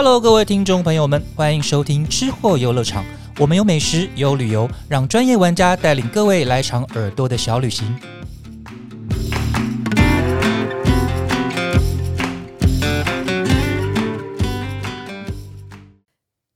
Hello，各位听众朋友们，欢迎收听吃货游乐场。我们有美食，有旅游，让专业玩家带领各位来场耳朵的小旅行。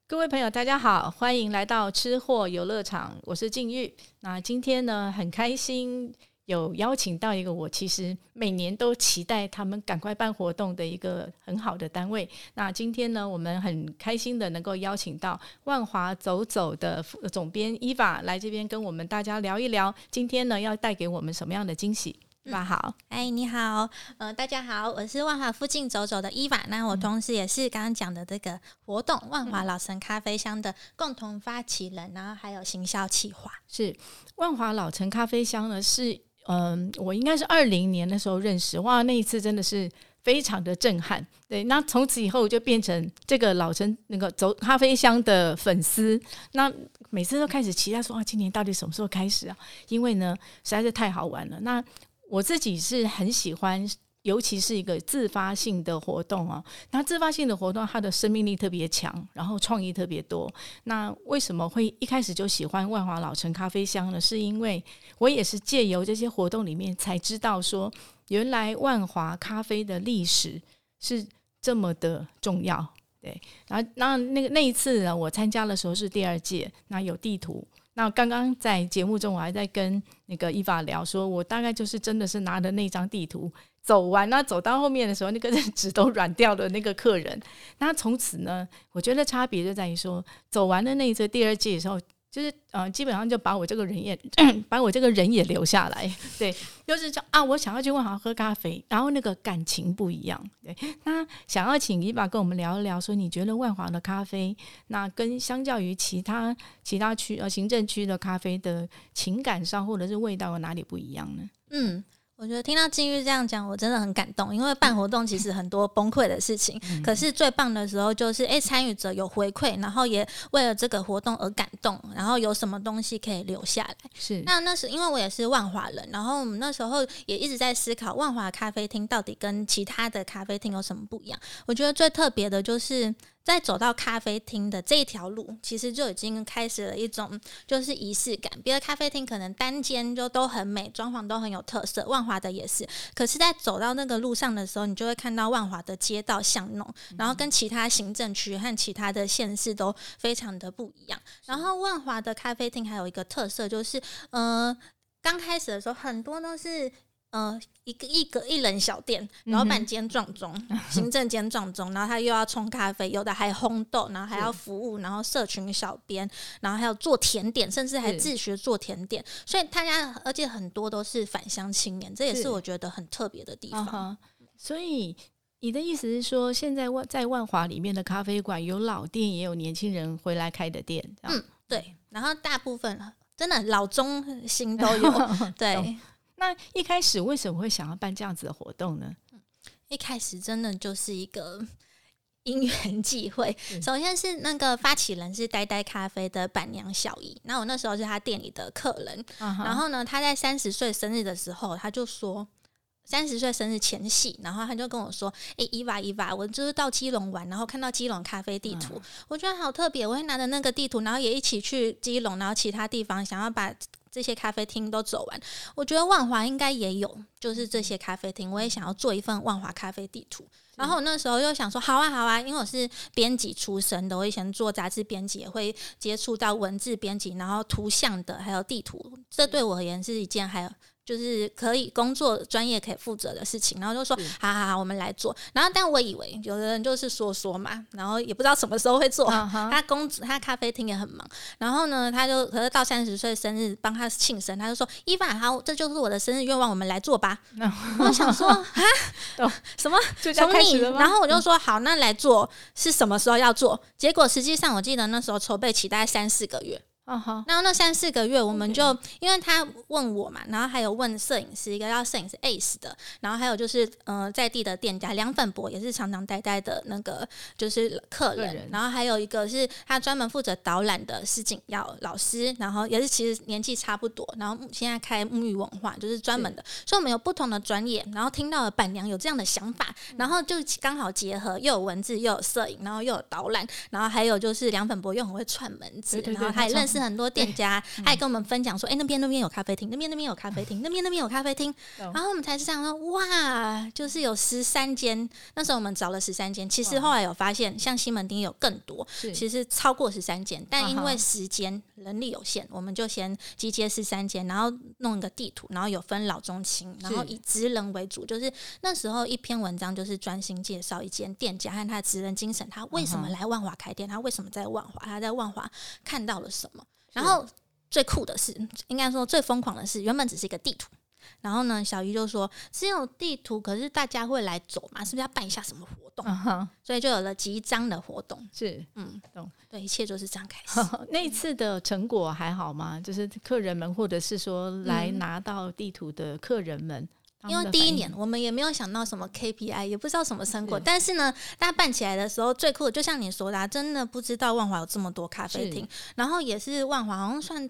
各位朋友，大家好，欢迎来到吃货游乐场，我是静玉。那今天呢，很开心。有邀请到一个我其实每年都期待他们赶快办活动的一个很好的单位。那今天呢，我们很开心的能够邀请到万华走走的总编伊娃来这边跟我们大家聊一聊，今天呢要带给我们什么样的惊喜。伊娃好，哎，你好，呃，大家好，我是万华附近走走的伊娃，那我同时也是刚刚讲的这个活动万华老城咖啡香的共同发起人，然后还有行销企划。是万华老城咖啡香呢是。嗯，我应该是二零年的时候认识，哇，那一次真的是非常的震撼。对，那从此以后就变成这个老陈那个走咖啡香的粉丝，那每次都开始期待说，啊，今年到底什么时候开始啊？因为呢，实在是太好玩了。那我自己是很喜欢。尤其是一个自发性的活动啊，那自发性的活动，它的生命力特别强，然后创意特别多。那为什么会一开始就喜欢万华老城咖啡香呢？是因为我也是借由这些活动里面才知道，说原来万华咖啡的历史是这么的重要。对，然后那那个那一次呢，我参加的时候是第二届，那有地图。那刚刚在节目中，我还在跟那个伊法聊，说我大概就是真的是拿着那张地图。走完那走到后面的时候，那个纸都软掉的那个客人，那从此呢，我觉得差别就在于说，走完了那一次第二季的时候，就是嗯，基本上就把我这个人也 把我这个人也留下来，对，就是说啊，我想要去万华喝咖啡，然后那个感情不一样，对，那想要请伊爸跟我们聊一聊，说你觉得万华的咖啡，那跟相较于其他其他区呃行政区的咖啡的情感上或者是味道有哪里不一样呢？嗯。我觉得听到金玉这样讲，我真的很感动。因为办活动其实很多崩溃的事情，可是最棒的时候就是，哎，参与者有回馈，然后也为了这个活动而感动，然后有什么东西可以留下来。是那那时因为我也是万华人，然后我们那时候也一直在思考万华咖啡厅到底跟其他的咖啡厅有什么不一样。我觉得最特别的就是。在走到咖啡厅的这一条路，其实就已经开始了一种就是仪式感。别的咖啡厅可能单间就都很美，装潢都很有特色，万华的也是。可是，在走到那个路上的时候，你就会看到万华的街道巷弄，然后跟其他行政区和其他的县市都非常的不一样。然后，万华的咖啡厅还有一个特色，就是呃，刚开始的时候很多都是。呃，一个一个一人小店，老板兼撞钟，行政兼撞钟，然后他又要冲咖啡，有的还烘豆，然后还要服务，然后社群小编，然后还有做甜点，甚至还自学做甜点，所以大家而且很多都是返乡青年，这也是我觉得很特别的地方。所以你的意思是说，现在万在万华里面的咖啡馆有老店，也有年轻人回来开的店。嗯，对，然后大部分真的老中新都有，对。那一开始为什么会想要办这样子的活动呢？一开始真的就是一个 因缘际会。首先是那个发起人是呆呆咖啡的板娘小姨，那我那时候是他店里的客人。然后呢，他在三十岁生日的时候，他就说三十岁生日前夕，然后他就跟我说：“哎，伊娃伊娃，我就是到基隆玩，然后看到基隆咖啡地图，我觉得好特别，我会拿着那个地图，然后也一起去基隆，然后其他地方想要把。”这些咖啡厅都走完，我觉得万华应该也有，就是这些咖啡厅，我也想要做一份万华咖啡地图。然后我那时候又想说，好啊，好啊，因为我是编辑出身的，我以前做杂志编辑，也会接触到文字编辑，然后图像的，还有地图，这对我而言是一件还有。就是可以工作专业可以负责的事情，然后就说好好好，我们来做。然后，但我以为有的人就是说说嘛，然后也不知道什么时候会做。他公他咖啡厅也很忙，然后呢，他就可是到三十岁生日帮他庆生，他就说伊凡好，这就是我的生日愿望，我们来做吧。我想说啊，什么从你？然后我就说好，那来做是什么时候要做？结果实际上我记得那时候筹备期大概三四个月。啊哈，然后那三四个月，我们就因为他问我嘛，然后还有问摄影师，一个叫摄影师 Ace 的，然后还有就是呃在地的店家梁粉博也是常常待待的那个就是客人，然后还有一个是他专门负责导览的施景耀老师，然后也是其实年纪差不多，然后现在开沐浴文化就是专门的，所以我们有不同的专业，然后听到了板娘有这样的想法，然后就刚好结合又有文字又有摄影，然后又有导览，然后还有就是梁粉博又很会串门子，然后他也认识。是很多店家，他也跟我们分享说：“哎，那边那边有咖啡厅，那边那边有咖啡厅，那边那边有咖啡厅。”然后我们才是这样说：“哇，就是有十三间。”那时候我们找了十三间，其实后来有发现，像西门町有更多，其实超过十三间。但因为时间、人力有限，我们就先集结十三间，然后弄一个地图，然后有分老中青，然后以职人为主。就是那时候一篇文章就是专心介绍一间店家和他的职人精神，他为什么来万华开店，他为什么在万华，他在万华看到了什么。然后最酷的是，应该说最疯狂的是，原本只是一个地图。然后呢，小鱼就说：“只有地图，可是大家会来走嘛？是不是要办一下什么活动？”所以就有了集章的活动。是，嗯，懂。对，一切就是这样开始。那一次的成果还好吗？就是客人们，或者是说来拿到地图的客人们。因为第一年我们也没有想到什么 KPI，也不知道什么成果。但是呢，大家办起来的时候最酷的，就像你说的，真的不知道万华有这么多咖啡厅，然后也是万华好像算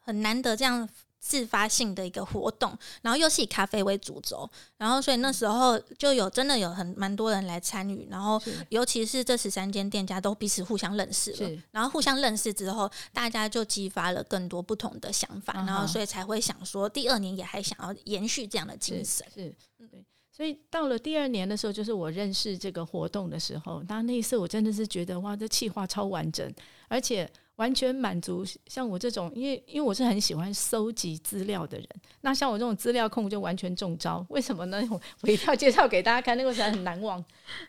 很难得这样。自发性的一个活动，然后又是以咖啡为主轴，然后所以那时候就有真的有很蛮多人来参与，然后尤其是这十三间店家都彼此互相认识了，然后互相认识之后，大家就激发了更多不同的想法，然后所以才会想说第二年也还想要延续这样的精神。是，对，所以到了第二年的时候，就是我认识这个活动的时候，那那一次我真的是觉得哇，这企划超完整，而且。完全满足像我这种，因为因为我是很喜欢收集资料的人，那像我这种资料控就完全中招。为什么呢？我 我一定要介绍给大家看，那个实在很难忘。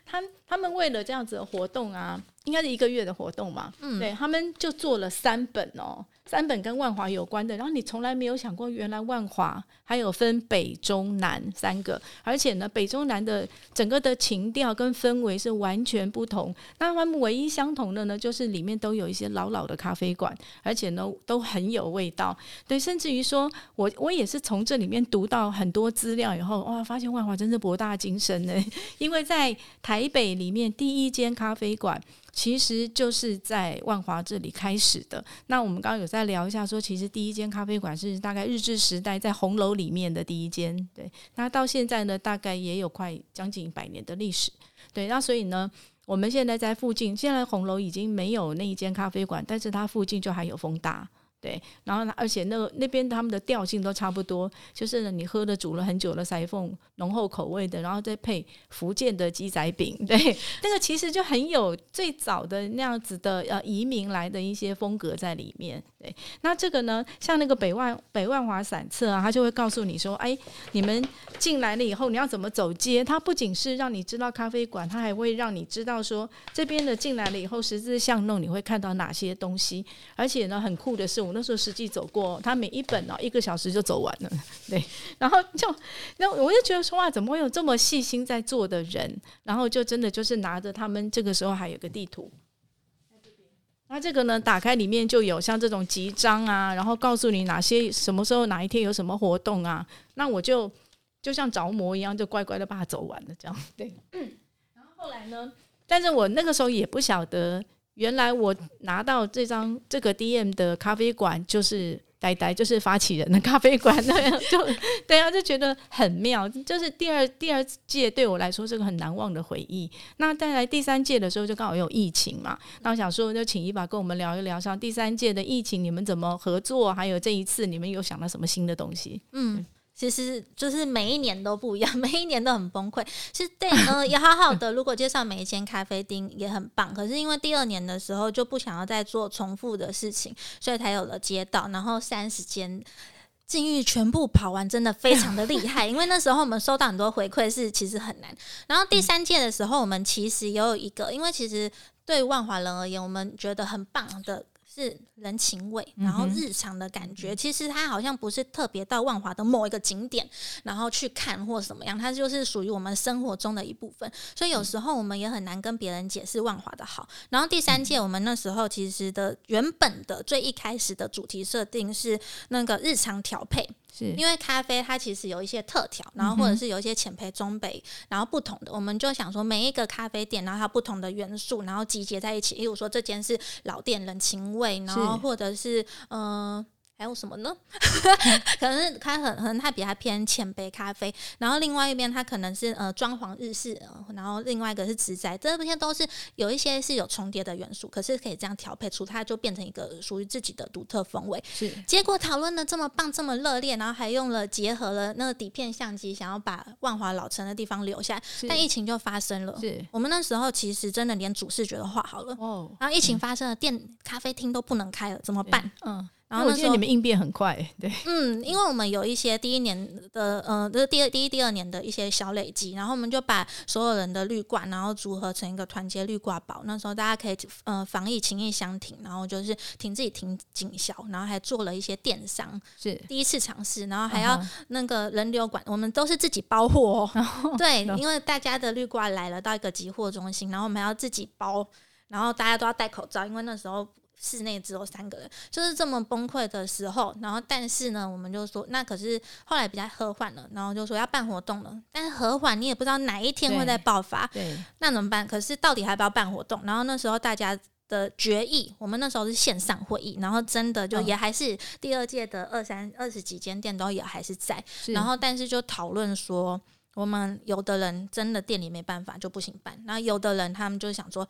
他他们为了这样子的活动啊，应该是一个月的活动嘛，嗯，对他们就做了三本哦。三本跟万华有关的，然后你从来没有想过，原来万华还有分北中南三个，而且呢，北中南的整个的情调跟氛围是完全不同。那他们唯一相同的呢，就是里面都有一些老老的咖啡馆，而且呢都很有味道。对，甚至于说我我也是从这里面读到很多资料以后，哇，发现万华真是博大精深呢。因为在台北里面第一间咖啡馆。其实就是在万华这里开始的。那我们刚刚有在聊一下，说其实第一间咖啡馆是大概日治时代在红楼里面的第一间。对，那到现在呢，大概也有快将近百年的历史。对，那所以呢，我们现在在附近，现在红楼已经没有那一间咖啡馆，但是它附近就还有风大。对，然后而且那个那边他们的调性都差不多，就是呢你喝的煮了很久的裁缝浓厚口味的，然后再配福建的鸡仔饼，对，那个其实就很有最早的那样子的呃移民来的一些风格在里面。对，那这个呢，像那个北万北万华散册啊，他就会告诉你说，哎，你们进来了以后你要怎么走街？它不仅是让你知道咖啡馆，它还会让你知道说这边的进来了以后十字巷弄你会看到哪些东西，而且呢，很酷的是。我那时候实际走过，他每一本哦，一个小时就走完了。对，然后就，那我就觉得说哇，怎么会有这么细心在做的人？然后就真的就是拿着他们这个时候还有个地图，那这个呢，打开里面就有像这种集章啊，然后告诉你哪些什么时候哪一天有什么活动啊。那我就就像着魔一样，就乖乖的把它走完了。这样对。然后后来呢？但是我那个时候也不晓得。原来我拿到这张这个 DM 的咖啡馆就是呆呆，就是发起人的咖啡馆，那样 就对啊，就觉得很妙。就是第二第二届对我来说是个很难忘的回忆。那再来第三届的时候，就刚好有疫情嘛，那我想说就请一把跟我们聊一聊，像第三届的疫情，你们怎么合作？还有这一次你们有想到什么新的东西？嗯。其实就是每一年都不一样，每一年都很崩溃。其实对，嗯，也好好的。如果介绍每一间咖啡厅也很棒，可是因为第二年的时候就不想要再做重复的事情，所以才有了街道。然后三十间境遇全部跑完，真的非常的厉害。因为那时候我们收到很多回馈，是其实很难。然后第三届的时候，我们其实也有一个，因为其实对万华人而言，我们觉得很棒的。是人情味，然后日常的感觉。其实它好像不是特别到万华的某一个景点，然后去看或什么样，它就是属于我们生活中的一部分。所以有时候我们也很难跟别人解释万华的好。然后第三届我们那时候其实的原本的最一开始的主题设定是那个日常调配。因为咖啡它其实有一些特调，然后或者是有一些浅焙、中焙，然后不同的，我们就想说每一个咖啡店，然后它不同的元素，然后集结在一起。例如说，这间是老店人情味，然后或者是嗯。还有什么呢？可能是它很可能它比较偏浅杯咖啡，然后另外一边它可能是呃装潢日式，然后另外一个是植栽，这些都是有一些是有重叠的元素，可是可以这样调配出它就变成一个属于自己的独特风味。是结果讨论的这么棒，这么热烈，然后还用了结合了那个底片相机，想要把万华老城的地方留下，但疫情就发生了。是我们那时候其实真的连主视觉都画好了，哦，然后疫情发生了，店咖啡厅都不能开了，怎么办？嗯。然后我觉得你们应变很快，对，嗯，因为我们有一些第一年的，呃，就是第二、第一、第二年的一些小累积，然后我们就把所有人的绿挂，然后组合成一个团结绿挂宝。那时候大家可以，呃，防疫情谊相挺，然后就是挺自己挺警校，然后还做了一些电商，是第一次尝试，然后还要那个人流管，我们都是自己包货，哦对，因为大家的绿挂来了到一个集货中心，然后我们要自己包，然后大家都要戴口罩，因为那时候。室内只有三个人，就是这么崩溃的时候。然后，但是呢，我们就说，那可是后来比较和缓了。然后就说要办活动了，但是和缓你也不知道哪一天会再爆发。对，那怎么办？可是到底还要不要办活动？然后那时候大家的决议，我们那时候是线上会议，然后真的就也还是第二届的二三二十几间店都也还是在。然后，但是就讨论说，我们有的人真的店里没办法就不行办，然后有的人他们就想说。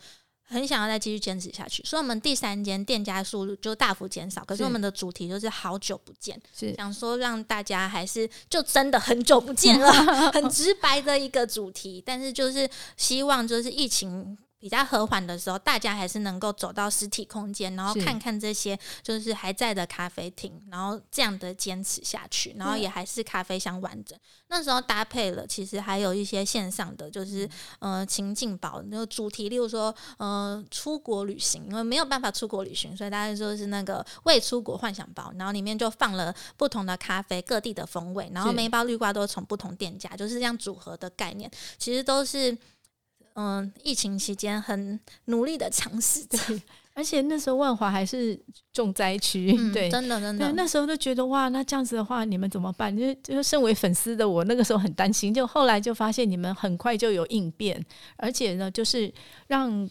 很想要再继续坚持下去，所以我们第三间店家数就大幅减少。可是我们的主题就是好久不见，想说让大家还是就真的很久不见了，很直白的一个主题。但是就是希望就是疫情。比较和缓的时候，大家还是能够走到实体空间，然后看看这些就是还在的咖啡厅，然后这样的坚持下去，然后也还是咖啡香完整。那时候搭配了，其实还有一些线上的，就是呃情境宝那个主题，例如说呃出国旅行，因为没有办法出国旅行，所以大家就是那个未出国幻想包，然后里面就放了不同的咖啡，各地的风味，然后每一包绿瓜都从不同店家，就是这样组合的概念，其实都是。嗯，疫情期间很努力的尝试，着，而且那时候万华还是重灾区，对，真的真的，那时候都觉得哇，那这样子的话，你们怎么办？就就身为粉丝的我，那个时候很担心，就后来就发现你们很快就有应变，而且呢，就是让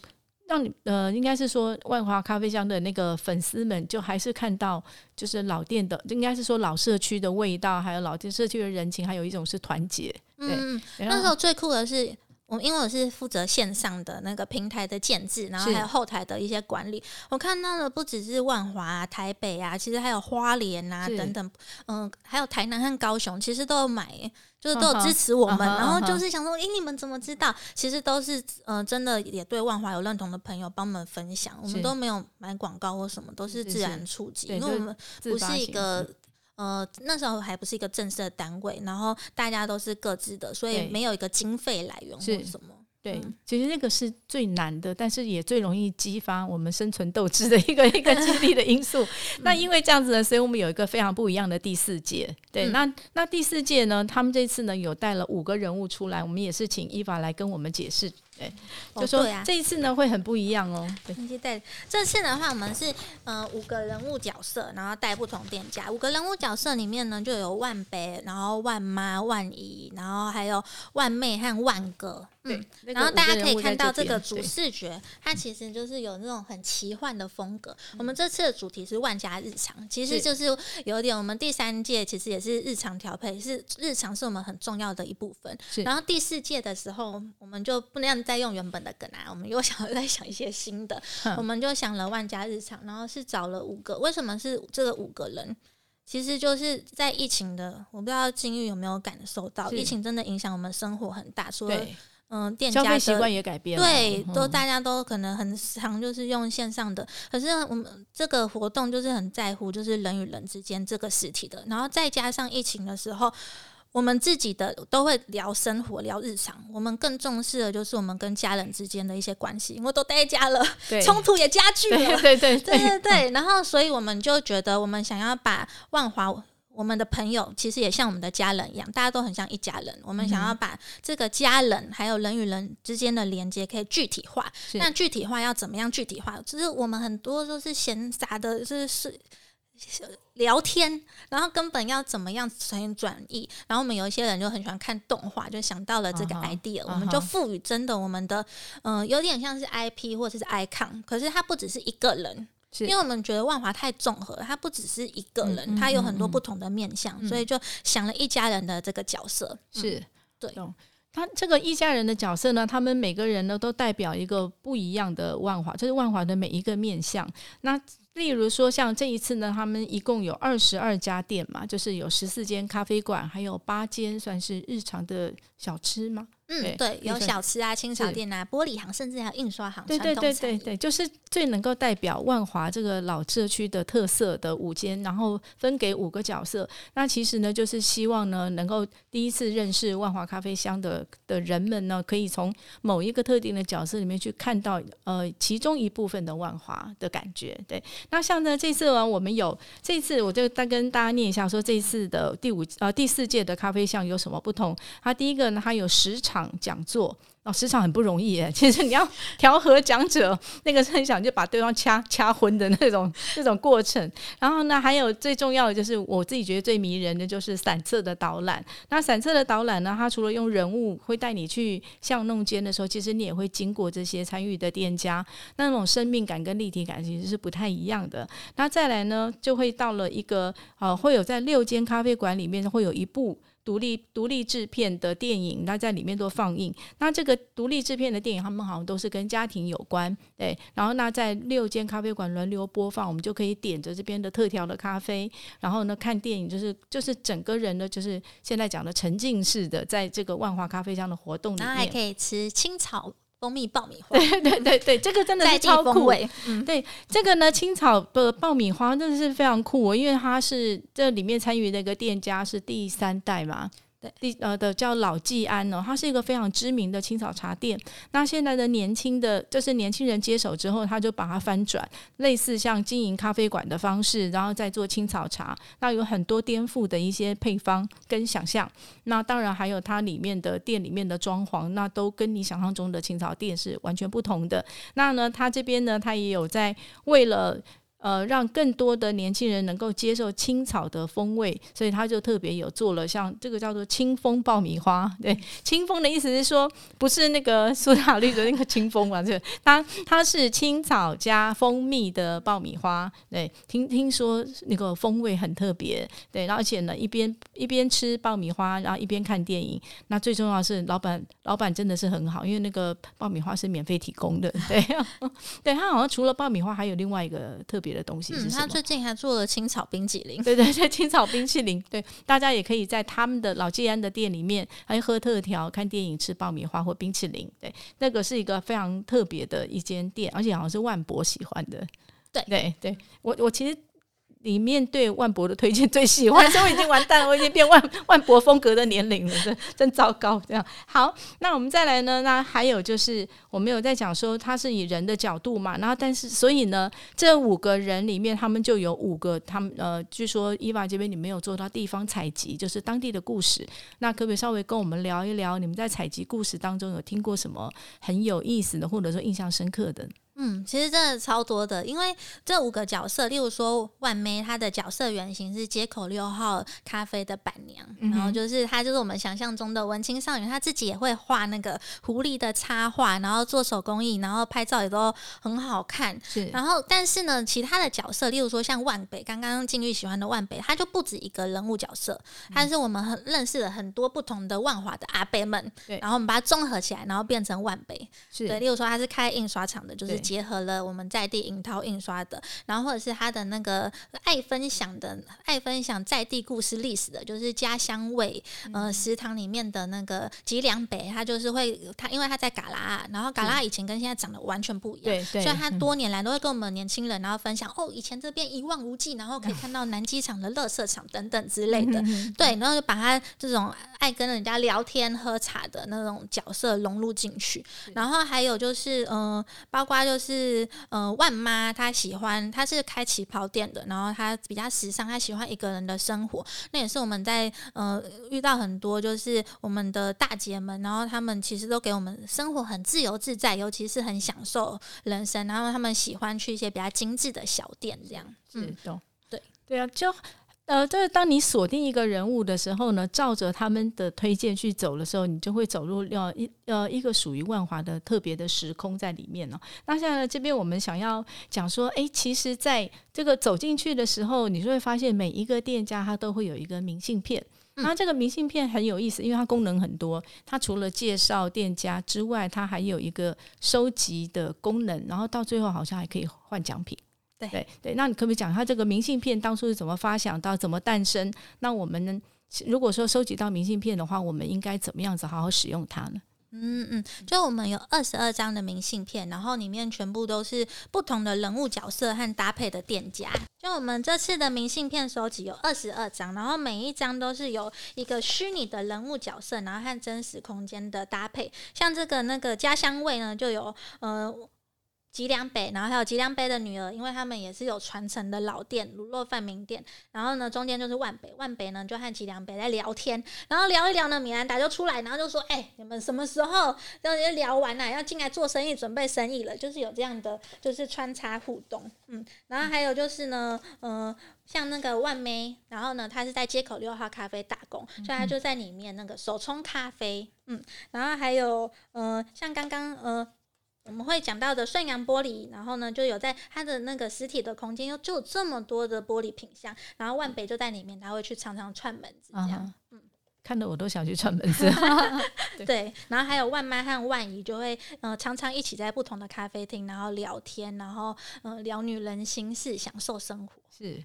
让你呃，应该是说万华咖啡香的那个粉丝们，就还是看到就是老店的，应该是说老社区的味道，还有老店社区的人情，还有一种是团结。嗯，那时候最酷的是。我因为我是负责线上的那个平台的建制，然后还有后台的一些管理。我看到的不只是万华、啊、台北啊，其实还有花莲啊等等，嗯，还有台南和高雄，其实都有买，就是都有支持我们。然后就是想说，哎，你们怎么知道？其实都是，嗯，真的也对万华有认同的朋友帮我们分享。我们都没有买广告或什么，都是自然触及，因为我们不是一个。呃，那时候还不是一个正式的单位，然后大家都是各自的，所以没有一个经费来源或什么。对，其实那个是最难的，但是也最容易激发我们生存斗志的一个一个激励的因素。那因为这样子呢，所以我们有一个非常不一样的第四届。对，那那第四届呢，他们这次呢有带了五个人物出来，我们也是请伊法来跟我们解释。对，就说这一次呢会很不一样哦。对，带这次的话，我们是呃五个人物角色，然后带不同店家。五个人物角色里面呢，就有万北，然后万妈、万姨，然后还有万妹和万哥。嗯，然后大家可以看到这个主视觉，它其实就是有那种很奇幻的风格。我们这次的主题是万家日常，其实就是有点我们第三届其实也是日常调配，是日常是我们很重要的一部分。然后第四届的时候，我们就不能再用原本的梗啊，我们又想再想一些新的，我们就想了万家日常，然后是找了五个。为什么是这个五个人？其实就是在疫情的，我不知道金玉有没有感受到，疫情真的影响我们生活很大，除了。嗯，店家习惯也改变了，对，都大家都可能很常就是用线上的，可是我们这个活动就是很在乎，就是人与人之间这个实体的，然后再加上疫情的时候。我们自己的都会聊生活、聊日常，我们更重视的就是我们跟家人之间的一些关系。因为都待在家了，冲突也加剧了，对对对对对。然后，所以我们就觉得，我们想要把万华。我们的朋友其实也像我们的家人一样，大家都很像一家人。我们想要把这个家人还有人与人之间的连接可以具体化。那具体化要怎么样具体化？就是我们很多都是闲杂的，就是聊天，然后根本要怎么样才能转移？然后我们有一些人就很喜欢看动画，就想到了这个 idea，我们就赋予真的我们的嗯，有点像是 IP 或者是 icon，可是它不只是一个人。因为我们觉得万华太综合，他不只是一个人，他有很多不同的面相，所以就想了一家人的这个角色。是对，他这个一家人的角色呢，他们每个人呢都代表一个不一样的万华，就是万华的每一个面相。那例如说，像这一次呢，他们一共有二十二家店嘛，就是有十四间咖啡馆，还有八间算是日常的小吃吗？嗯，对，有小吃啊、清扫店啊、玻璃行，甚至还有印刷行。对对对对对，就是最能够代表万华这个老社区的特色的五间，然后分给五个角色。那其实呢，就是希望呢，能够第一次认识万华咖啡香的的人们呢，可以从某一个特定的角色里面去看到呃其中一部分的万华的感觉。对，那像呢这次呢，我们有这次我就再跟大家念一下，说这次的第五呃第四届的咖啡香有什么不同？它第一个呢，它有十讲座哦，时场很不容易诶。其实你要调和讲者，那个是很想就把对方掐掐昏的那种那种过程。然后呢，还有最重要的就是我自己觉得最迷人的就是散册的导览。那散册的导览呢，它除了用人物会带你去巷弄间的时候，其实你也会经过这些参与的店家，那种生命感跟立体感其实是不太一样的。那再来呢，就会到了一个呃，会有在六间咖啡馆里面会有一部。独立独立制片的电影，那在里面都放映。那这个独立制片的电影，他们好像都是跟家庭有关，对。然后那在六间咖啡馆轮流播放，我们就可以点着这边的特调的咖啡，然后呢看电影，就是就是整个人呢，就是现在讲的沉浸式的，在这个万华咖啡香的活动里面，还可以吃青草。蜂蜜爆米花，对对对对，这个真的是超酷。对这个呢，青草的爆米花真的是非常酷，因为它是这里面参与那个店家是第三代嘛。第呃的叫老季安哦，它是一个非常知名的青草茶店。那现在的年轻的，就是年轻人接手之后，他就把它翻转，类似像经营咖啡馆的方式，然后再做青草茶。那有很多颠覆的一些配方跟想象。那当然还有它里面的店里面的装潢，那都跟你想象中的青草店是完全不同的。那呢，他这边呢，他也有在为了。呃，让更多的年轻人能够接受青草的风味，所以他就特别有做了像这个叫做清风爆米花。对，清风的意思是说，不是那个苏打绿的那个清风啊，这它它是青草加蜂蜜的爆米花。对，听听说那个风味很特别。对，而且呢，一边一边吃爆米花，然后一边看电影。那最重要是老板老板真的是很好，因为那个爆米花是免费提供的。对，对他好像除了爆米花，还有另外一个特别。别的东西是他最近还做了青草冰淇淋，对对 对，青草冰淇淋，对，大家也可以在他们的老季安的店里面，还喝特调、看电影、吃爆米花或冰淇淋，对，那个是一个非常特别的一间店，而且好像是万博喜欢的，对。对对，我我其实。里面对万博的推荐最喜欢，所以我已经完蛋了，我已经变万 万博风格的年龄了，真真糟糕。这样好，那我们再来呢？那还有就是，我们有在讲说，他是以人的角度嘛，然后但是所以呢，这五个人里面，他们就有五个，他们呃，据说伊娃这边你没有做到地方采集，就是当地的故事，那可不可以稍微跟我们聊一聊，你们在采集故事当中有听过什么很有意思的，或者说印象深刻的？嗯，其实真的超多的，因为这五个角色，例如说万梅，她的角色原型是街口六号咖啡的板娘，然后就是她就是我们想象中的文青少女，她自己也会画那个狐狸的插画，然后做手工艺，然后拍照也都很好看。是，然后但是呢，其他的角色，例如说像万北，刚刚静玉喜欢的万北，她就不止一个人物角色，他是我们很认识了很多不同的万华的阿伯们，对，然后我们把它综合起来，然后变成万北。是对，例如说她是开印刷厂的，就是。结合了我们在地影涛印刷的，然后或者是他的那个爱分享的、爱分享在地故事历史的，就是家乡味。呃，食堂里面的那个吉良北，他就是会他，因为他在嘎拉，然后嘎拉以前跟现在长得完全不一样，对对，所以他多年来都会跟我们年轻人然后分享哦，以前这边一望无际，然后可以看到南机场的乐色场等等之类的，对，然后就把他这种爱跟人家聊天喝茶的那种角色融入进去，然后还有就是呃，包括就是呃万妈，她喜欢她是开旗袍店的，然后她比较时尚，她喜欢一个人的生活，那也是我们在呃遇到很多就是我们的大姐们，然后她们其实都给我们生活很自由自在，尤其是很享受人生，然后她们喜欢去一些比较精致的小店，这样，嗯，懂，对。对啊，就。呃，就是当你锁定一个人物的时候呢，照着他们的推荐去走的时候，你就会走入要一呃一个属于万华的特别的时空在里面呢。那现在这边我们想要讲说，哎，其实在这个走进去的时候，你就会发现每一个店家它都会有一个明信片。那这个明信片很有意思，因为它功能很多。它除了介绍店家之外，它还有一个收集的功能，然后到最后好像还可以换奖品。对对，那你可不可以讲他这个明信片当初是怎么发想到、怎么诞生？那我们呢？如果说收集到明信片的话，我们应该怎么样子好好使用它呢？嗯嗯，就我们有二十二张的明信片，然后里面全部都是不同的人物角色和搭配的店家。就我们这次的明信片收集有二十二张，然后每一张都是有一个虚拟的人物角色，然后和真实空间的搭配。像这个那个家乡味呢，就有呃。吉良北，然后还有吉良北的女儿，因为他们也是有传承的老店卤肉饭名店。然后呢，中间就是万北，万北呢就和吉良北在聊天，然后聊一聊呢，米兰达就出来，然后就说：“哎，你们什么时候要聊完了，要进来做生意，准备生意了？”就是有这样的，就是穿插互动。嗯，然后还有就是呢，呃，像那个万梅，然后呢，她是在街口六号咖啡打工，所以她就在里面那个手冲咖啡。嗯，然后还有呃，像刚刚呃。我们会讲到的顺阳玻璃，然后呢，就有在它的那个实体的空间，又就有这么多的玻璃品相，然后万北就在里面，他会去常常串门子这样，嗯，看得我都想去串门子。对，然后还有万妈和万姨就会呃常常一起在不同的咖啡厅，然后聊天，然后呃聊女人心事，享受生活。是。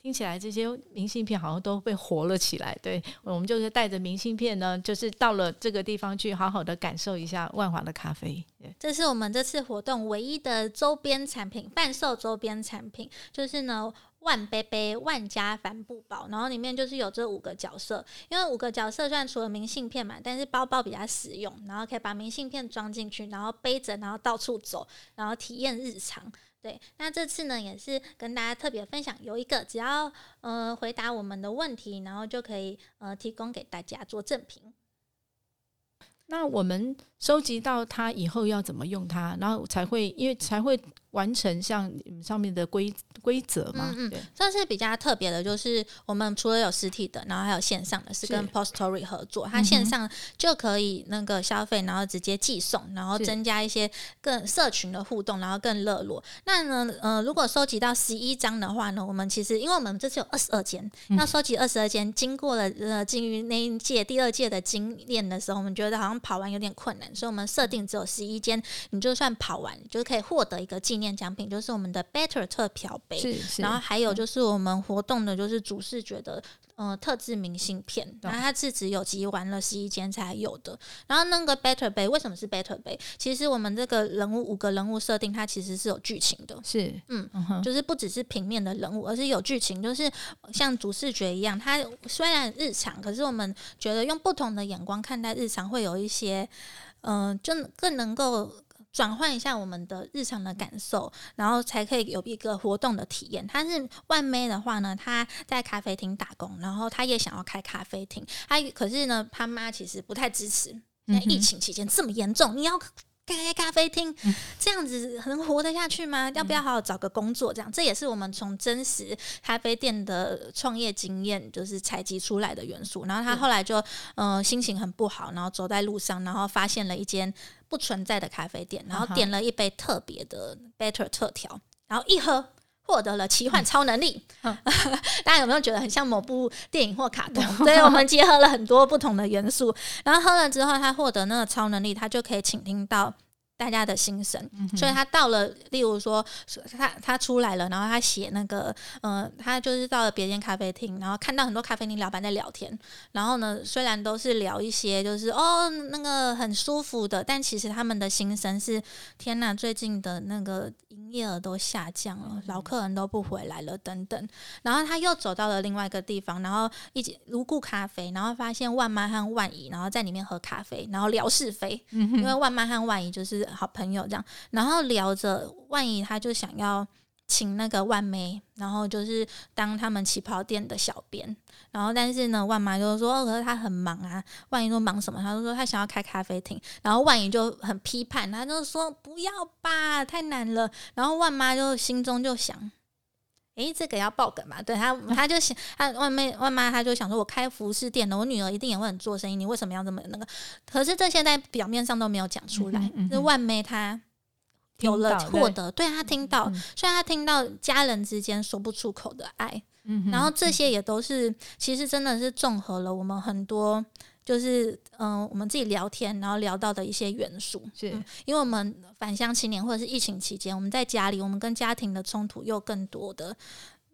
听起来这些明信片好像都被活了起来，对我们就是带着明信片呢，就是到了这个地方去好好的感受一下万华的咖啡。这是我们这次活动唯一的周边产品，贩售周边产品就是呢万杯杯万家帆布包，然后里面就是有这五个角色，因为五个角色虽然除了明信片嘛，但是包包比较实用，然后可以把明信片装进去，然后背着，然后到处走，然后体验日常。对，那这次呢也是跟大家特别分享，有一个只要呃回答我们的问题，然后就可以呃提供给大家做赠品。那我们收集到它以后要怎么用它，然后才会因为才会。完成像上面的规规则嘛？嗯嗯，这是比较特别的，就是我们除了有实体的，然后还有线上的，是跟 Postory 合作，它线上就可以那个消费，然后直接寄送，然后增加一些更社群的互动，然后更热络。那呢，呃，如果收集到十一张的话呢，我们其实因为我们这次有二十二间，要收集二十二间，经过了呃，基于那一届第二届的经验的时候，我们觉得好像跑完有点困难，所以我们设定只有十一间，你就算跑完，就可以获得一个纪念。奖品就是我们的 Better 特漂杯，然后还有就是我们活动的就是主视觉的呃特制明信片，然后它是只有集完了十一间才有的。然后那个 Better 杯为什么是 Better 杯？其实我们这个人物五个人物设定，它其实是有剧情的，是嗯，就是不只是平面的人物，而是有剧情，就是像主视觉一样。它虽然日常，可是我们觉得用不同的眼光看待日常，会有一些嗯，就更能够。转换一下我们的日常的感受，然后才可以有一个活动的体验。他是万妹的话呢，他在咖啡厅打工，然后他也想要开咖啡厅，他可是呢，他妈其实不太支持。在疫情期间这么严重，你要。开咖啡厅这样子能活得下去吗？要不要好好找个工作？这样这也是我们从真实咖啡店的创业经验就是采集出来的元素。然后他后来就嗯心情很不好，然后走在路上，然后发现了一间不存在的咖啡店，然后点了一杯特别的 Better 特调，然后一喝获得了奇幻超能力。大家有没有觉得很像某部电影或卡通？所以我们结合了很多不同的元素，然后喝了之后，他获得那个超能力，他就可以倾听到。大家的心声，所以他到了，例如说他他出来了，然后他写那个，呃，他就是到了别间咖啡厅，然后看到很多咖啡厅老板在聊天，然后呢，虽然都是聊一些就是哦那个很舒服的，但其实他们的心声是天呐，最近的那个营业额都下降了，老客人都不回来了等等。然后他又走到了另外一个地方，然后一起如故咖啡，然后发现万妈和万姨，然后在里面喝咖啡，然后聊是非，因为万妈和万姨就是。好朋友这样，然后聊着，万一他就想要请那个万妹，然后就是当他们旗袍店的小编，然后但是呢，万妈就说，可是他很忙啊。万一说忙什么？他就说他想要开咖啡厅，然后万一就很批判，他就说不要吧，太难了。然后万妈就心中就想。诶，这个要爆梗嘛？对他，他就想，他外妹外妈，他就想说，我开服饰店的，我女儿一定也会很做生意，你为什么要这么那个？可是这些在表面上都没有讲出来。是万妹她有了获得，对她听到，虽然她听到家人之间说不出口的爱，然后这些也都是，其实真的是综合了我们很多。就是嗯，我们自己聊天，然后聊到的一些元素，是因为我们返乡青年或者是疫情期间，我们在家里，我们跟家庭的冲突又更多的，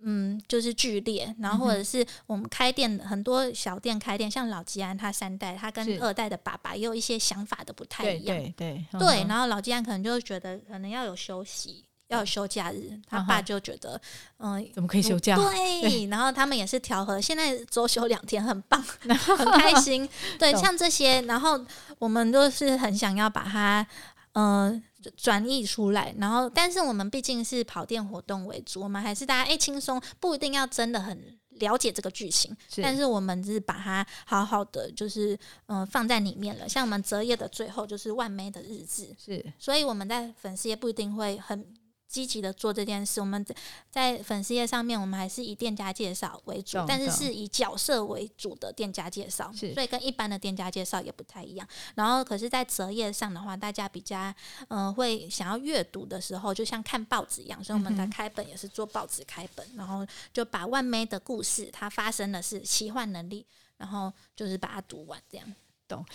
嗯，就是剧烈。然后或者是我们开店，很多小店开店，像老吉安他三代，他跟二代的爸爸也有一些想法的不太一样，对对对。然后老吉安可能就觉得可能要有休息。要休假日，他爸就觉得，嗯，怎么可以休假？对，然后他们也是调和，现在周休两天，很棒，很开心。对，像这些，然后我们都是很想要把它，呃，转译出来。然后，但是我们毕竟是跑店活动为主，我们还是大家哎轻松，不一定要真的很了解这个剧情。但是我们是把它好好的，就是嗯放在里面了。像我们择业的最后就是万妹的日子，是，所以我们在粉丝也不一定会很。积极的做这件事，我们在在粉丝页上面，我们还是以店家介绍为主，但是是以角色为主的店家介绍，所以跟一般的店家介绍也不太一样。然后，可是，在折页上的话，大家比较嗯会想要阅读的时候，就像看报纸一样，所以我们的开本也是做报纸开本，然后就把万妹的故事，它发生的是奇幻能力，然后就是把它读完，这样懂。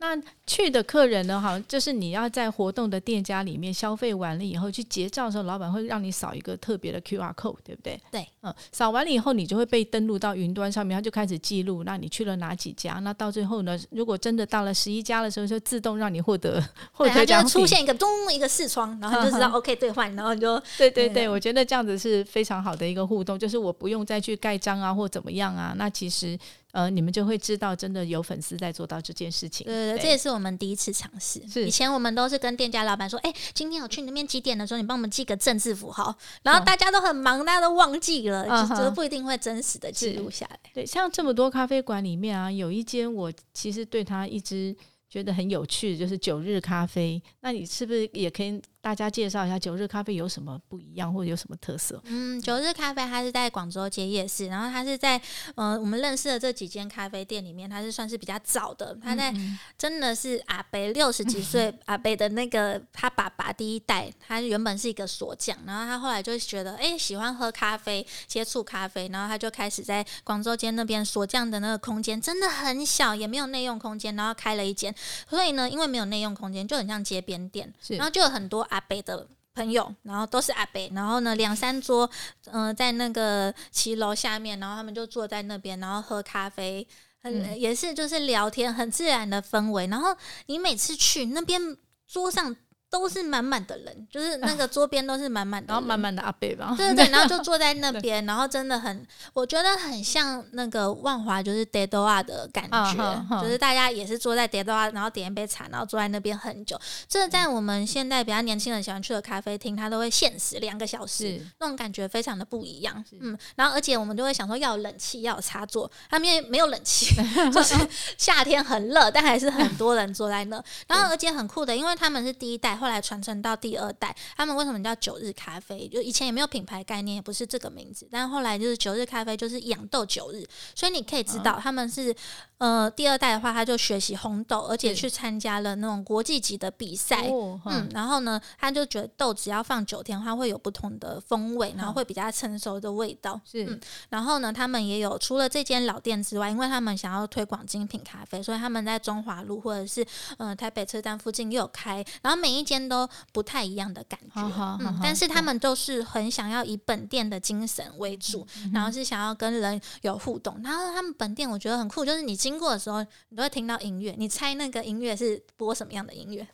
那去的客人呢？哈，就是你要在活动的店家里面消费完了以后，去结账的时候，老板会让你扫一个特别的 Q R code，对不对？对，嗯，扫完了以后，你就会被登录到云端上面，它就开始记录，那你去了哪几家？那到最后呢，如果真的到了十一家的时候，就自动让你获得获得奖品，出现一个咚一个视窗，然后就知道 OK 兑换，然后就对对对，我觉得这样子是非常好的一个互动，就是我不用再去盖章啊或怎么样啊，那其实。呃，你们就会知道，真的有粉丝在做到这件事情。对对，这也是我们第一次尝试。是以前我们都是跟店家老板说：“哎，今天我去那边几点的时候，你帮我们记个正字符号。”然后大家都很忙，大家都忘记了，就不一定会真实的记录下来。对，像这么多咖啡馆里面啊，有一间我其实对他一直觉得很有趣，就是九日咖啡。那你是不是也可以？大家介绍一下九日咖啡有什么不一样，或者有什么特色？嗯，九日咖啡它是在广州街夜市，然后它是在呃我们认识的这几间咖啡店里面，它是算是比较早的。它在真的是阿北六十几岁 阿北的那个他爸爸第一代，他原本是一个锁匠，然后他后来就觉得哎喜欢喝咖啡，接触咖啡，然后他就开始在广州街那边锁匠的那个空间真的很小，也没有内用空间，然后开了一间。所以呢，因为没有内用空间，就很像街边店，然后就有很多阿。北的朋友，然后都是阿北，然后呢，两三桌，嗯，在那个骑楼下面，然后他们就坐在那边，然后喝咖啡，很也是就是聊天，很自然的氛围。然后你每次去那边桌上。都是满满的人，就是 那个桌边都是满满的，然后满满的阿贝吧，对对对，然后就坐在那 边，然后真的很，我觉得很像那个万华，就是 d e d o a 的感觉，就是大家也是坐在 d e d o a 然后点一杯茶，然后坐在那边很久。这在我们现在比较年轻人喜欢去的咖啡厅，它都会限时两个小时，那种感觉非常的不一样。嗯，然后而且我们就会想说要有冷气，要有插座，他们没有冷气，就是夏天很热，但还是很多人坐在那。然后而且很酷的，因为他们是第一代。后来传承到第二代，他们为什么叫九日咖啡？就以前也没有品牌概念，也不是这个名字。但后来就是九日咖啡，就是养豆九日，所以你可以知道他们是。呃，第二代的话，他就学习烘豆，而且去参加了那种国际级的比赛。嗯，然后呢，他就觉得豆只要放九天，它会有不同的风味，然后会比较成熟的味道。是，然后呢，他们也有除了这间老店之外，因为他们想要推广精品咖啡，所以他们在中华路或者是呃台北车站附近又有开。然后每一间都不太一样的感觉。嗯，但是他们都是很想要以本店的精神为主，然后是想要跟人有互动。然后他们本店我觉得很酷，就是你经过的时候，你都会听到音乐。你猜那个音乐是播什么样的音乐？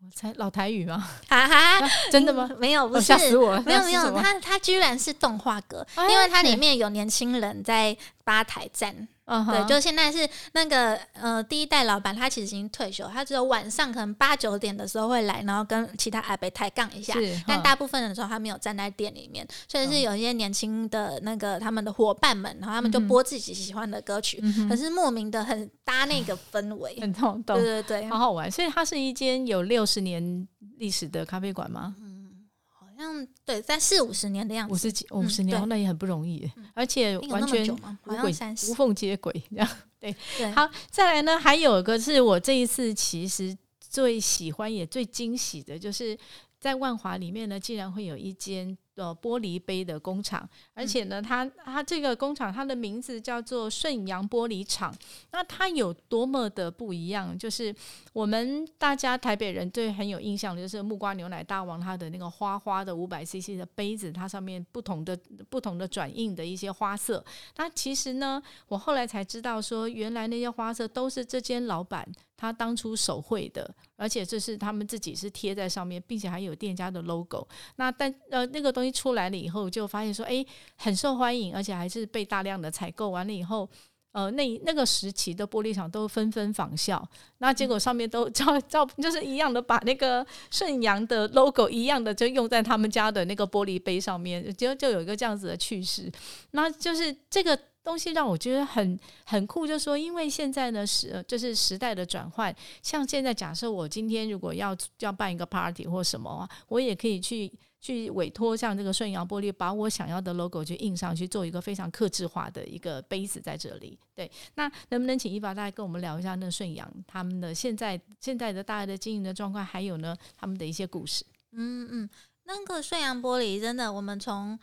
我猜老台语吗？哈哈，真的吗？没有，不是，吓死我了！没有没有，它它居然是动画歌，因为它里面有年轻人在吧台站。嗯，对，就现在是那个呃，第一代老板他其实已经退休，他只有晚上可能八九点的时候会来，然后跟其他阿伯抬杠一下。但大部分的时候他没有站在店里面，所以是有一些年轻的那个他们的伙伴们，然后他们就播自己喜欢的歌曲，可是莫名的很搭那个氛围，很懂懂，对对对，好好玩。所以它是一间有六十年历史的咖啡馆吗？像对，在四五十年的样子，五十几五十年，那也很不容易，而且完全无缝接轨这样。对对，好，再来呢，还有一个是我这一次其实最喜欢也最惊喜的，就是在万华里面呢，竟然会有一间。呃玻璃杯的工厂，而且呢，它它这个工厂它的名字叫做顺阳玻璃厂。那它有多么的不一样？就是我们大家台北人对很有印象的，就是木瓜牛奶大王它的那个花花的五百 CC 的杯子，它上面不同的不同的转印的一些花色。那其实呢，我后来才知道说，原来那些花色都是这间老板他当初手绘的，而且这是他们自己是贴在上面，并且还有店家的 logo。那但呃那个东西。出来了以后，就发现说，哎，很受欢迎，而且还是被大量的采购。完了以后，呃，那那个时期的玻璃厂都纷纷仿效，那结果上面都照照就是一样的，把那个顺阳的 logo 一样的就用在他们家的那个玻璃杯上面，就就有一个这样子的趣事。那就是这个东西让我觉得很很酷，就是说因为现在呢时就是时代的转换，像现在假设我今天如果要要办一个 party 或什么啊，我也可以去。去委托像这个顺阳玻璃，把我想要的 logo 就印上去，做一个非常克制化的一个杯子在这里。对，那能不能请一法大家跟我们聊一下那顺阳他们的现在现在的大概的经营的状况，还有呢他们的一些故事？嗯嗯，那个顺阳玻璃真的，我们从。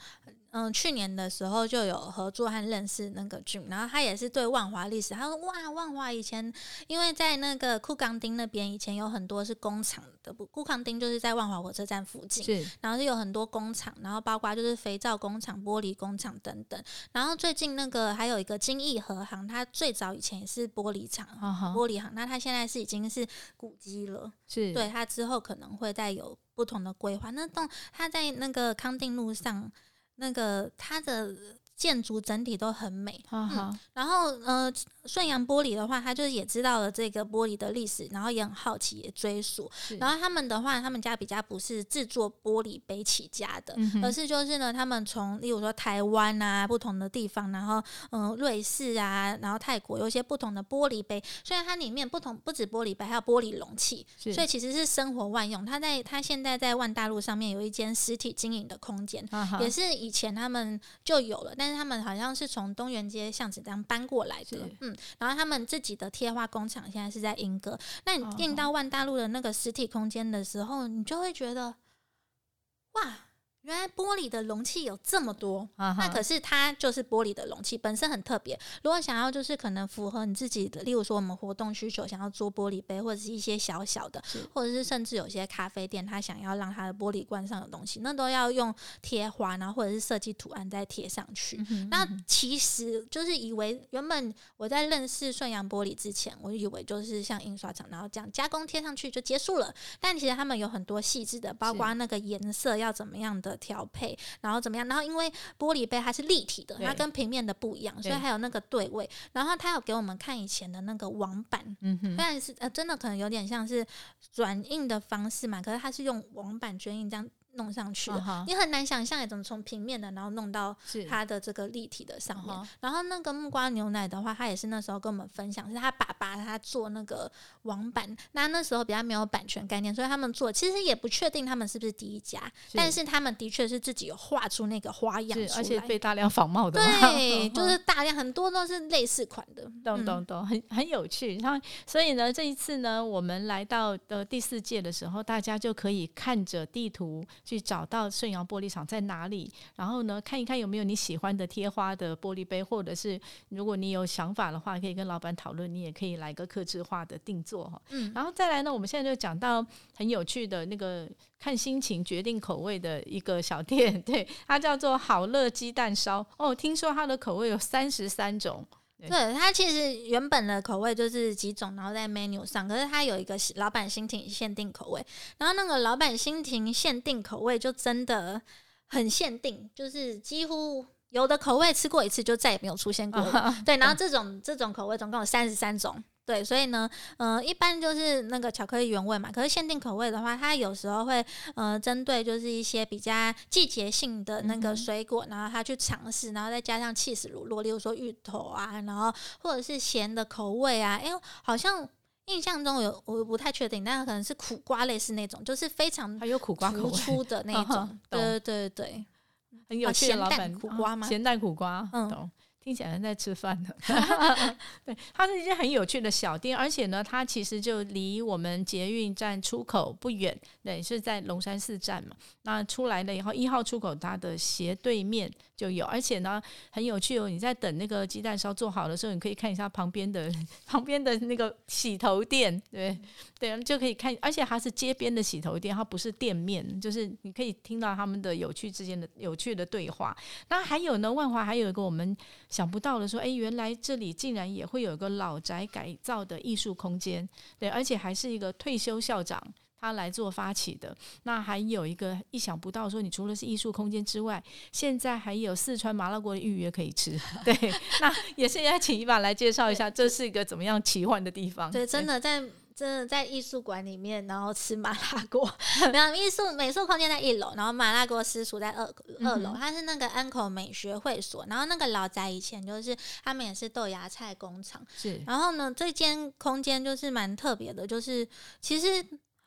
嗯，去年的时候就有合作和认识那个俊，然后他也是对万华历史，他说哇，万华以前因为在那个库冈丁那边以前有很多是工厂的，不，库冈丁就是在万华火车站附近，是，然后是有很多工厂，然后包括就是肥皂工厂、玻璃工厂等等，然后最近那个还有一个金益和行，它最早以前也是玻璃厂，玻璃行，那它现在是已经是古迹了，是对，它之后可能会再有不同的规划，那栋它在那个康定路上。那个他的建筑整体都很美，嗯，然后呃。顺阳玻璃的话，他就是也知道了这个玻璃的历史，然后也很好奇，也追溯。然后他们的话，他们家比较不是制作玻璃杯起家的，而是就是呢，他们从例如说台湾啊不同的地方，然后嗯瑞士啊，然后泰国有一些不同的玻璃杯。虽然它里面不同不止玻璃杯，还有玻璃容器，所以其实是生活万用。他在他现在在万大陆上面有一间实体经营的空间，也是以前他们就有了，但是他们好像是从东园街巷子这样搬过来的，嗯。然后他们自己的贴画工厂现在是在英歌。那你进到万大陆的那个实体空间的时候，你就会觉得，哇！原来玻璃的容器有这么多，那可是它就是玻璃的容器本身很特别。如果想要就是可能符合你自己的，例如说我们活动需求，想要做玻璃杯或者是一些小小的，或者是甚至有些咖啡店，他想要让它的玻璃罐上的东西，那都要用贴花，然后或者是设计图案再贴上去。那其实就是以为原本我在认识顺阳玻璃之前，我以为就是像印刷厂，然后这样加工贴上去就结束了。但其实他们有很多细致的，包括那个颜色要怎么样的。调配，然后怎么样？然后因为玻璃杯它是立体的，它跟平面的不一样，所以还有那个对位。然后他有给我们看以前的那个网板，嗯哼，虽然是呃，真的可能有点像是转印的方式嘛，可是它是用网板卷印这样。弄上去，你很难想象怎么从平面的，然后弄到它的这个立体的上面。然后那个木瓜牛奶的话，他也是那时候跟我们分享，是他爸爸他做那个网版，那那时候比较没有版权概念，所以他们做其实也不确定他们是不是第一家，但是他们的确是自己有画出那个花样，而且被大量仿冒的，对，就是大量很多都是类似款的，懂懂懂，很很有趣。然后所以呢，这一次呢，我们来到的第四届的时候，大家就可以看着地图。去找到顺阳玻璃厂在哪里，然后呢看一看有没有你喜欢的贴花的玻璃杯，或者是如果你有想法的话，可以跟老板讨论，你也可以来个刻制化的定做哈。嗯，然后再来呢，我们现在就讲到很有趣的那个看心情决定口味的一个小店，对，它叫做好乐鸡蛋烧哦，听说它的口味有三十三种。对它其实原本的口味就是几种，然后在 menu 上，可是它有一个老板心情限定口味，然后那个老板心情限定口味就真的很限定，就是几乎有的口味吃过一次就再也没有出现过。对，然后这种这种口味总共有三十三种。对，所以呢，呃，一般就是那个巧克力原味嘛。可是限定口味的话，它有时候会呃针对就是一些比较季节性的那个水果，然后它去尝试，然后再加上气死乳酪，例如说芋头啊，然后或者是咸的口味啊。哎，好像印象中有我不太确定，但可能是苦瓜类似那种，就是非常还有苦瓜口出的那 种。对对对，很有趣的老板苦瓜吗？咸蛋苦瓜，嗯，懂。听起来在吃饭呢，对，它是一间很有趣的小店，而且呢，它其实就离我们捷运站出口不远，对，是在龙山寺站嘛。那出来了以后，一号出口它的斜对面就有，而且呢，很有趣哦。你在等那个鸡蛋烧做好的时候，你可以看一下旁边的 旁边的那个洗头店，对对，就可以看，而且它是街边的洗头店，它不是店面，就是你可以听到他们的有趣之间的有趣的对话。那还有呢，万华还有一个我们。想不到的说，哎，原来这里竟然也会有一个老宅改造的艺术空间，对，而且还是一个退休校长他来做发起的。那还有一个意想不到，说你除了是艺术空间之外，现在还有四川麻辣锅的预约可以吃，对，那也是要请一把来介绍一下，这是一个怎么样奇幻的地方？对，真的在。真的在艺术馆里面，然后吃麻辣锅。没有艺术美术空间在一楼，然后麻辣锅私厨在二二楼。它是那个安口美学会所，然后那个老宅以前就是他们也是豆芽菜工厂。是，然后呢，这间空间就是蛮特别的，就是其实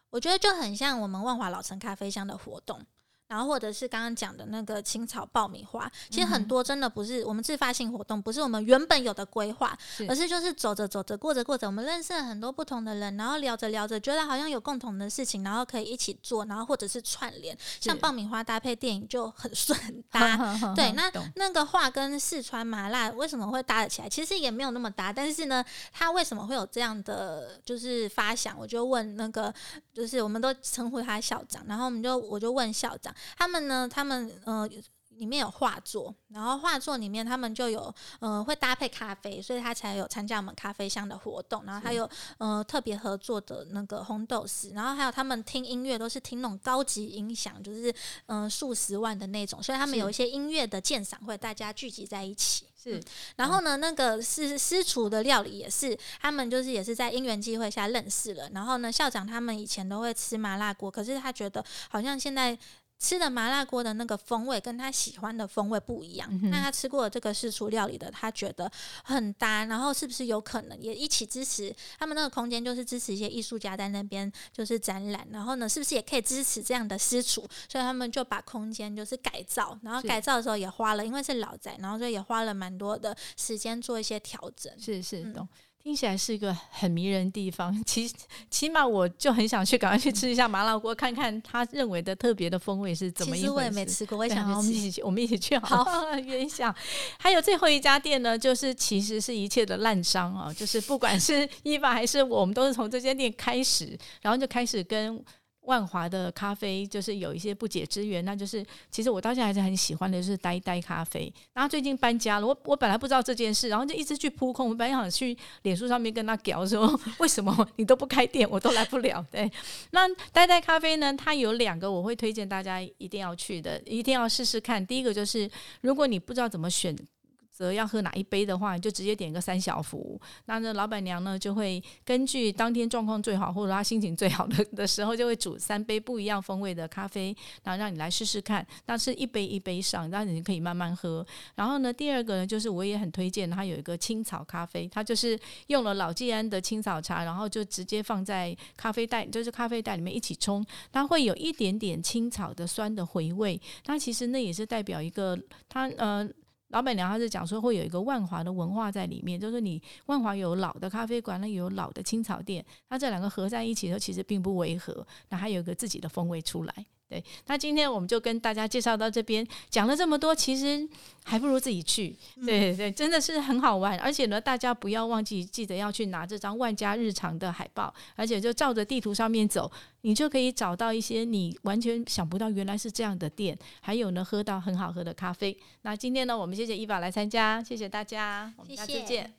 我觉得就很像我们万华老城咖啡香的活动。然后或者是刚刚讲的那个青草爆米花，其实很多真的不是我们自发性活动，不是我们原本有的规划，而是就是走着走着过着过着，我们认识了很多不同的人，然后聊着聊着，觉得好像有共同的事情，然后可以一起做，然后或者是串联，像爆米花搭配电影就很顺 搭。对，那那个话跟四川麻辣为什么会搭得起来？其实也没有那么搭，但是呢，他为什么会有这样的就是发想？我就问那个，就是我们都称呼他校长，然后我们就我就问校长。他们呢？他们呃，里面有画作，然后画作里面他们就有呃，会搭配咖啡，所以他才有参加我们咖啡香的活动。然后还有呃，特别合作的那个红豆丝，然后还有他们听音乐都是听那种高级音响，就是嗯数十万的那种，所以他们有一些音乐的鉴赏会，大家聚集在一起。是，然后呢，那个是私厨的料理也是，他们就是也是在因缘机会下认识了。然后呢，校长他们以前都会吃麻辣锅，可是他觉得好像现在。吃的麻辣锅的那个风味跟他喜欢的风味不一样，那他吃过这个私厨料理的，他觉得很搭，然后是不是有可能也一起支持他们那个空间，就是支持一些艺术家在那边就是展览，然后呢，是不是也可以支持这样的私厨？所以他们就把空间就是改造，然后改造的时候也花了，因为是老宅，然后所以也花了蛮多的时间做一些调整。是是懂。听起来是一个很迷人的地方，其起码我就很想去，赶快去吃一下麻辣锅，看看他认为的特别的风味是怎么一回事。我也没吃过，我也想。我们一起去，我们一起去好。约一下。还有最后一家店呢，就是其实是一切的烂商啊，就是不管是 伊娃还是我们，都是从这间店开始，然后就开始跟。万华的咖啡就是有一些不解之缘，那就是其实我到现在还是很喜欢的，就是呆呆咖啡。然后最近搬家了，我我本来不知道这件事，然后就一直去扑空。我本来想去脸书上面跟他聊说，为什么你都不开店，我都来不了。对，那呆呆咖啡呢，它有两个我会推荐大家一定要去的，一定要试试看。第一个就是如果你不知道怎么选。则要喝哪一杯的话，你就直接点个三小福。那那老板娘呢，就会根据当天状况最好或者她心情最好的的时候，就会煮三杯不一样风味的咖啡，然后让你来试试看。那是一杯一杯上，让你可以慢慢喝。然后呢，第二个呢，就是我也很推荐，它有一个青草咖啡，它就是用了老季安的青草茶，然后就直接放在咖啡袋，就是咖啡袋里面一起冲，它会有一点点青草的酸的回味。那其实那也是代表一个它呃。老板娘她是讲说会有一个万华的文化在里面，就是你万华有老的咖啡馆，那有老的青草店，它这两个合在一起的时候其实并不违和，那还有一个自己的风味出来。对，那今天我们就跟大家介绍到这边，讲了这么多，其实还不如自己去。对对，真的是很好玩，而且呢，大家不要忘记记得要去拿这张万家日常的海报，而且就照着地图上面走，你就可以找到一些你完全想不到原来是这样的店，还有呢，喝到很好喝的咖啡。那今天呢，我们谢谢伊娃来参加，谢谢大家，我们下次见。